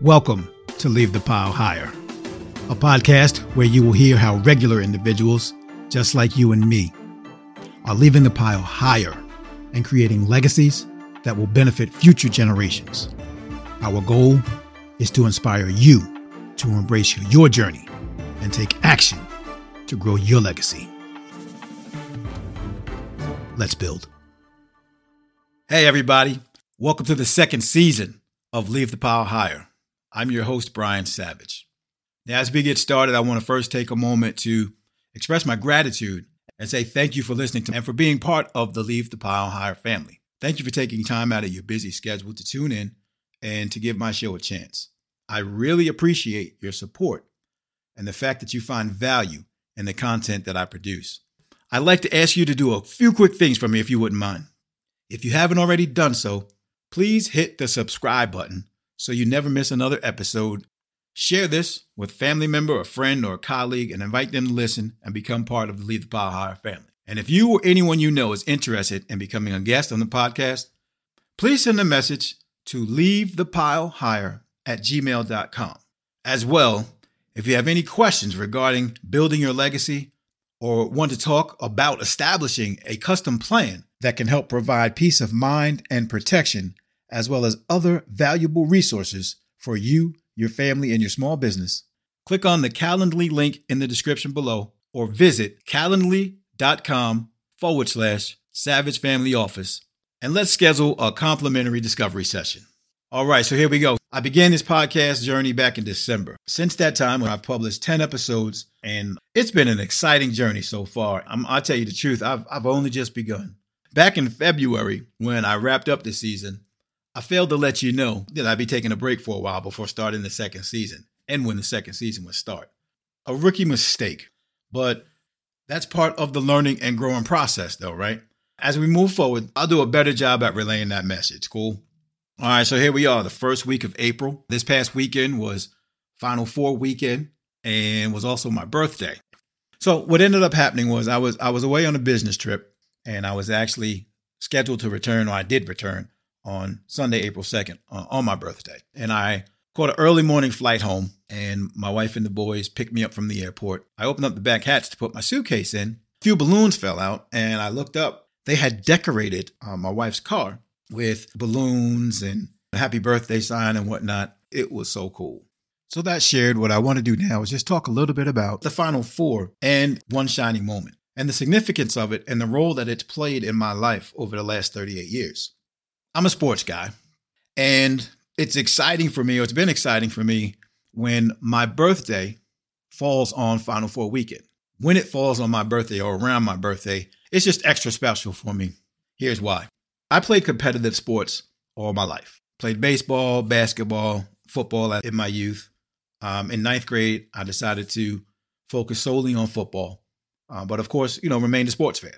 Welcome to Leave the Pile Higher, a podcast where you will hear how regular individuals, just like you and me, are leaving the pile higher and creating legacies that will benefit future generations. Our goal is to inspire you to embrace your journey and take action to grow your legacy. Let's build. Hey, everybody. Welcome to the second season of Leave the Pile Higher. I'm your host, Brian Savage. Now, as we get started, I want to first take a moment to express my gratitude and say thank you for listening to and for being part of the Leave the Pile Higher family. Thank you for taking time out of your busy schedule to tune in and to give my show a chance. I really appreciate your support and the fact that you find value in the content that I produce. I'd like to ask you to do a few quick things for me if you wouldn't mind. If you haven't already done so, please hit the subscribe button so you never miss another episode. Share this with family member, a friend, or a colleague and invite them to listen and become part of the Leave the Pile Higher family. And if you or anyone you know is interested in becoming a guest on the podcast, please send a message to leave the pile higher at gmail.com. As well, if you have any questions regarding building your legacy or want to talk about establishing a custom plan that can help provide peace of mind and protection, as well as other valuable resources for you, your family, and your small business, click on the Calendly link in the description below or visit calendly.com forward slash Savage Family Office and let's schedule a complimentary discovery session. All right, so here we go. I began this podcast journey back in December. Since that time, I've published 10 episodes, and it's been an exciting journey so far. I'm, I'll tell you the truth, I've, I've only just begun. Back in February, when I wrapped up the season, I failed to let you know that I'd be taking a break for a while before starting the second season and when the second season would start. A rookie mistake, but that's part of the learning and growing process, though, right? As we move forward, I'll do a better job at relaying that message. Cool? All right, so here we are, the first week of April. This past weekend was Final Four weekend and was also my birthday. So what ended up happening was I was I was away on a business trip and I was actually scheduled to return, or I did return on Sunday, April 2nd, uh, on my birthday. And I caught an early morning flight home, and my wife and the boys picked me up from the airport. I opened up the back hatch to put my suitcase in. A few balloons fell out, and I looked up. They had decorated uh, my wife's car with balloons and a happy birthday sign and whatnot. It was so cool. So that shared what I want to do now is just talk a little bit about the Final Four and one shining moment and the significance of it and the role that it's played in my life over the last 38 years. I'm a sports guy, and it's exciting for me, or it's been exciting for me when my birthday falls on Final Four weekend. When it falls on my birthday or around my birthday, it's just extra special for me. Here's why I played competitive sports all my life. Played baseball, basketball, football in my youth. Um, in ninth grade, I decided to focus solely on football, uh, but of course, you know, remained a sports fan.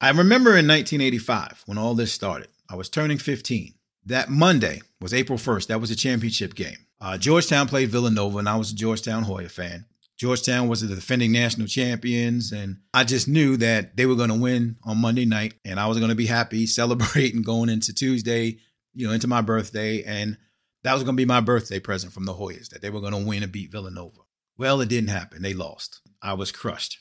I remember in 1985 when all this started. I was turning 15. That Monday was April 1st. That was a championship game. Uh, Georgetown played Villanova, and I was a Georgetown Hoya fan. Georgetown was the defending national champions, and I just knew that they were going to win on Monday night, and I was going to be happy, celebrating going into Tuesday, you know, into my birthday, and that was going to be my birthday present from the Hoyas that they were going to win and beat Villanova. Well, it didn't happen. They lost. I was crushed.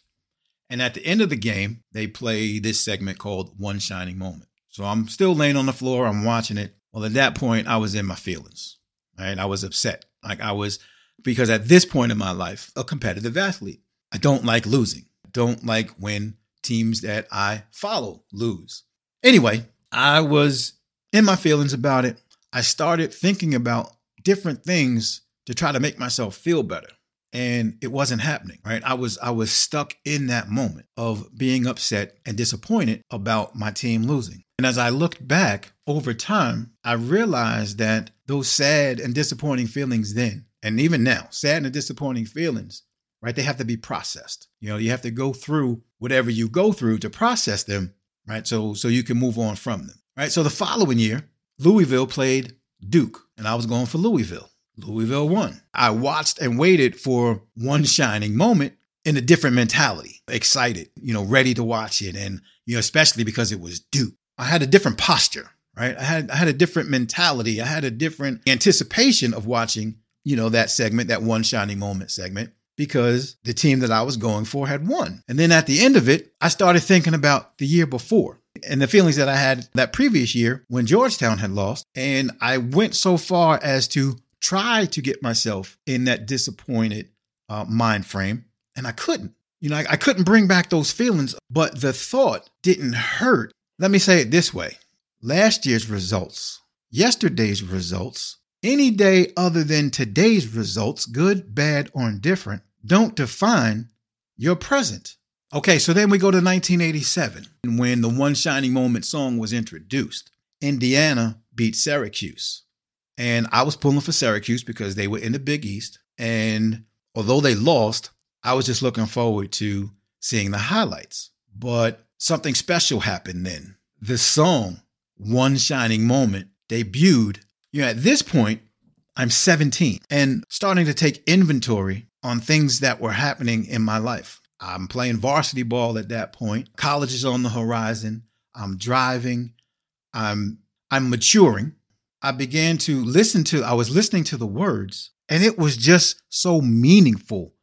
And at the end of the game, they play this segment called One Shining Moment. So I'm still laying on the floor. I'm watching it. Well, at that point, I was in my feelings. Right? I was upset. Like I was, because at this point in my life, a competitive athlete. I don't like losing. I don't like when teams that I follow lose. Anyway, I was in my feelings about it. I started thinking about different things to try to make myself feel better and it wasn't happening right? I was i was stuck in that moment of being upset and disappointed about my team losing. And as i looked back over time i realized that those sad and disappointing feelings then and even now sad and disappointing feelings right they have to be processed. You know you have to go through whatever you go through to process them right? So so you can move on from them right? So the following year louisville played duke and i was going for louisville Louisville won. I watched and waited for one shining moment in a different mentality, excited, you know, ready to watch it. And, you know, especially because it was Duke. I had a different posture, right? I had, I had a different mentality. I had a different anticipation of watching you know, that segment, that one shining moment segment, because the team that I was going for had won. And then at the end of it, I started thinking about the year before and the feelings that I had that previous year when Georgetown had lost. And I went so far as to try to get myself in that disappointed uh, mind frame, and I couldn't. You know, I, I couldn't bring back those feelings, but the thought didn't hurt. Let me say it this way last year's results, yesterday's results, any day other than today's results, good, bad, or indifferent, don't define your present. Okay, so then we go to 1987 when the One Shining Moment song was introduced. Indiana beat Syracuse. And I was pulling for Syracuse because they were in the Big East. And although they lost, I was just looking forward to seeing the highlights. But something special happened then. The song, One Shining Moment, debuted. You know, at this point, I'm 17 and starting to take inventory on things that were happening in my life. I'm playing varsity ball at that point. College is on the horizon. I'm driving. I'm I'm maturing. I began to listen to I was listening to the words and it was just so meaningful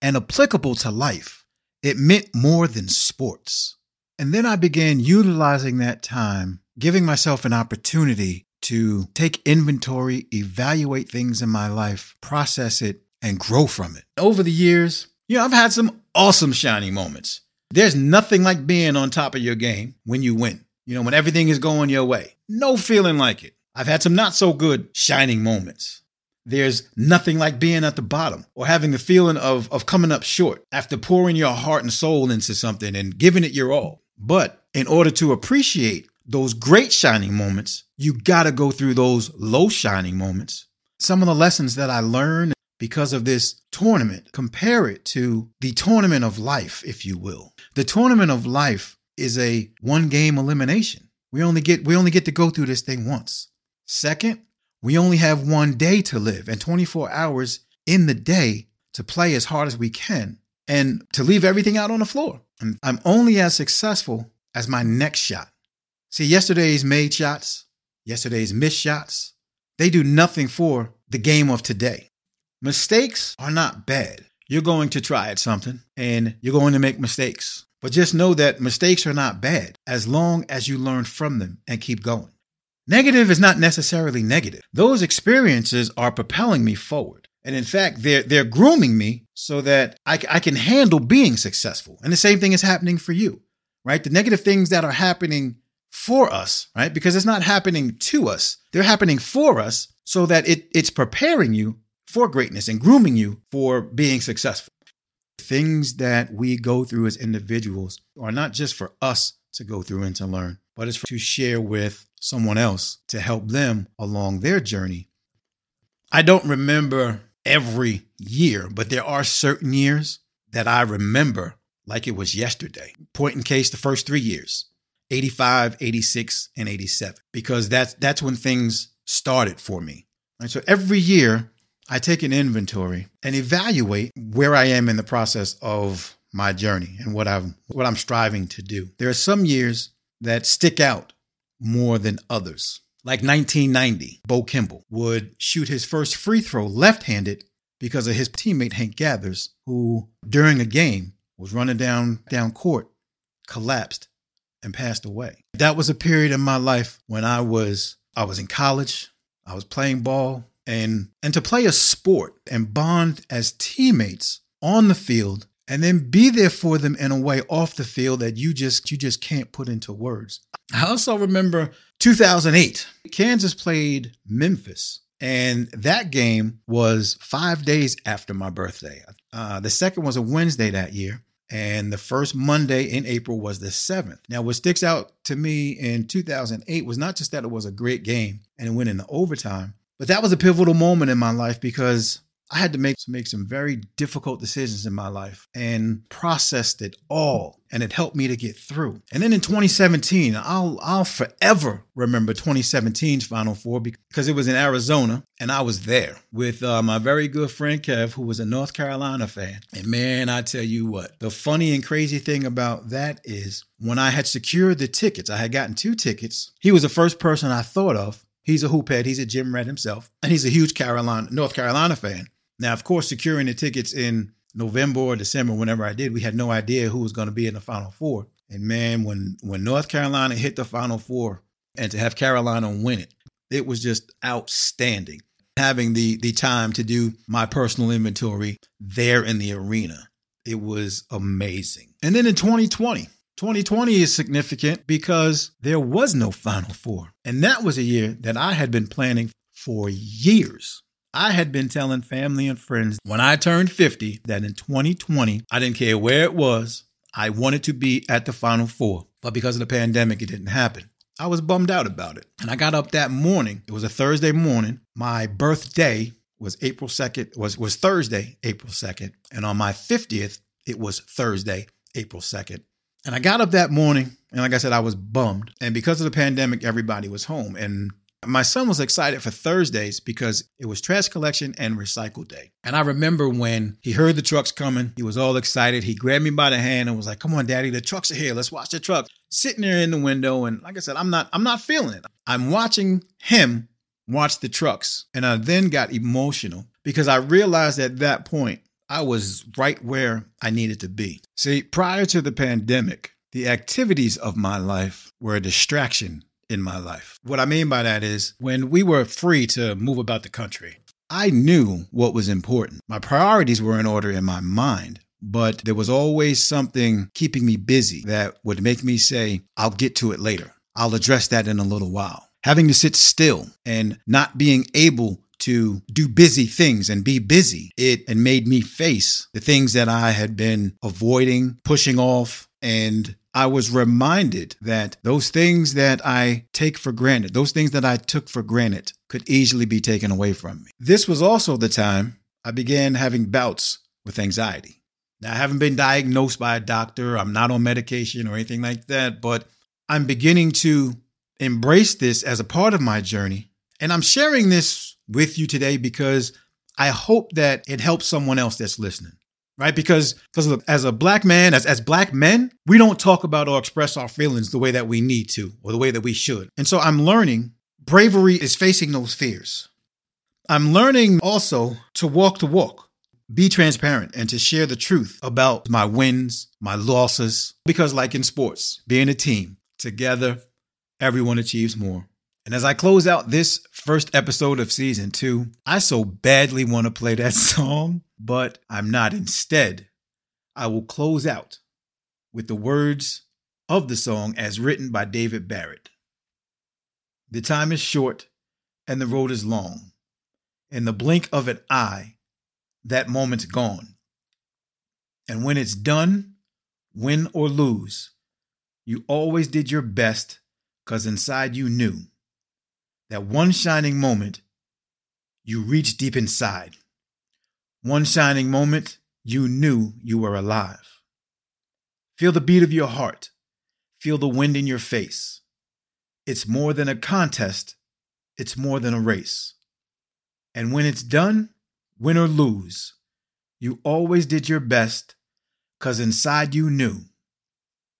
and applicable to life. It meant more than sports. And then I began utilizing that time, giving myself an opportunity to take inventory, evaluate things in my life, process it, and grow from it. Over the years, you know, I've had some awesome shining moments. There's nothing like being on top of your game when you win. You know, when everything is going your way. No feeling like it. I've had some not so good shining moments. There's nothing like being at the bottom or having the feeling of, of coming up short after pouring your heart and soul into something and giving it your all. But in order to appreciate those great shining moments, you got to go through those low shining moments. Some of the lessons that I learned because of this tournament, compare it to the tournament of life, if you will. The tournament of life is a one game elimination. We only get we only get to go through this thing once. Second, we only have one day to live and 24 hours in the day to play as hard as we can and to leave everything out on the floor. And I'm only as successful as my next shot. See, yesterday's made shots, yesterday's missed shots, they do nothing for the game of today. Mistakes are not bad. You're going to try at something and you're going to make mistakes. But just know that mistakes are not bad as long as you learn from them and keep going. Negative is not necessarily negative. Those experiences are propelling me forward. And in fact, they're, they're grooming me so that I, I can handle being successful. And the same thing is happening for you, right? The negative things that are happening for us, right? Because it's not happening to us. They're happening for us so that it, it's preparing you for greatness and grooming you for being successful. Things that we go through as individuals are not just for us to go through and to learn, but it's to share with someone else to help them along their journey. I don't remember every year, but there are certain years that I remember like it was yesterday. Point in case, the first three years 85, 86, and 87, because that's, that's when things started for me. And so every year, I take an inventory and evaluate where I am in the process of my journey and what I'm what I'm striving to do. There are some years that stick out more than others. Like 1990, Bo Kimble would shoot his first free throw left-handed because of his teammate Hank Gathers, who during a game was running down down court, collapsed and passed away. That was a period in my life when I was I was in college, I was playing ball, and and to play a sport and bond as teammates on the field and then be there for them in a way off the field that you just you just can't put into words. I also remember 2008. Kansas played Memphis and that game was 5 days after my birthday. Uh, the second was a Wednesday that year and the first Monday in April was the 7th. Now, what sticks out to me in 2008 was not just that it was a great game and it went into overtime, but that was a pivotal moment in my life because I had to make, make some very difficult decisions in my life and processed it all. And it helped me to get through. And then in 2017, I'll, I'll forever remember 2017's Final Four because it was in Arizona and I was there with uh, my very good friend Kev, who was a North Carolina fan. And man, I tell you what, the funny and crazy thing about that is when I had secured the tickets, I had gotten two tickets. He was the first person I thought of He's a hoophead. He's a gym rat himself, and he's a huge Carolina, North Carolina fan. Now, of course, securing the tickets in November or December, whenever I did, we had no idea who was going to be in the Final Four. And man, when when North Carolina hit the Final Four, and to have Carolina win it, it was just outstanding. Having the the time to do my personal inventory there in the arena, it was amazing. And then in 2020, 2020 is significant because there was no Final Four. And that was a year that I had been planning for years. I had been telling family and friends when I turned 50 that in 2020, I didn't care where it was, I wanted to be at the Final Four. But because of the pandemic, it didn't happen. I was bummed out about it. And I got up that morning. It was a Thursday morning. My birthday was April 2nd, was, was Thursday, April 2nd. And on my 50th, it was Thursday, April 2nd. And I got up that morning, and like I said, I was bummed. And because of the pandemic, everybody was home. And my son was excited for Thursdays because it was trash collection and recycle day. And I remember when he heard the trucks coming, he was all excited. He grabbed me by the hand and was like, "Come on, daddy, the trucks are here. Let's watch the truck." Sitting there in the window and like I said, I'm not I'm not feeling it. I'm watching him watch the trucks. And I then got emotional because I realized at that point I was right where I needed to be. See, prior to the pandemic, the activities of my life were a distraction in my life. What I mean by that is when we were free to move about the country, I knew what was important. My priorities were in order in my mind, but there was always something keeping me busy that would make me say, I'll get to it later. I'll address that in a little while. Having to sit still and not being able to do busy things and be busy, it and made me face the things that I had been avoiding, pushing off, and I was reminded that those things that I take for granted, those things that I took for granted, could easily be taken away from me. This was also the time I began having bouts with anxiety. Now, I haven't been diagnosed by a doctor, I'm not on medication or anything like that, but I'm beginning to embrace this as a part of my journey. And I'm sharing this with you today because I hope that it helps someone else that's listening right? Because because as a black man, as as black men, we don't talk about or express our feelings the way that we need to or the way that we should. And so I'm learning bravery is facing those fears. I'm learning also to walk the walk, be transparent, and to share the truth about my wins, my losses. Because, like in sports, being a team, together, everyone achieves more. And as I close out this first episode of season two, I so badly want to play that song but I'm not. Instead, I will close out with the words of the song as written by David Barrett. The time is short and the road is long. In the blink of an eye, that moment's gone. And when it's done, win or lose, you always did your best because inside you knew that one shining moment you reached deep inside one shining moment, you knew you were alive. Feel the beat of your heart. Feel the wind in your face. It's more than a contest, it's more than a race. And when it's done, win or lose, you always did your best because inside you knew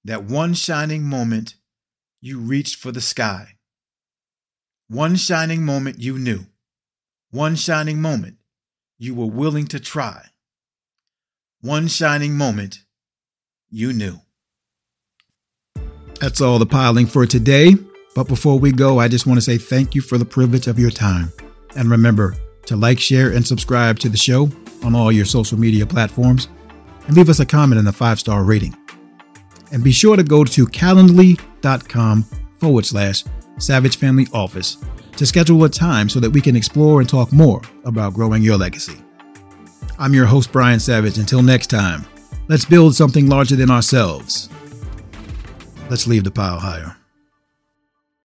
that one shining moment you reached for the sky. One shining moment you knew. One shining moment you were willing to try. One shining moment, you knew. That's all the piling for today. But before we go, I just want to say thank you for the privilege of your time. And remember to like, share, and subscribe to the show on all your social media platforms. And leave us a comment and a five star rating. And be sure to go to calendly.com forward slash Savage Family Office to schedule a time so that we can explore and talk more about growing your legacy. I'm your host, Brian Savage. Until next time, let's build something larger than ourselves. Let's leave the pile higher.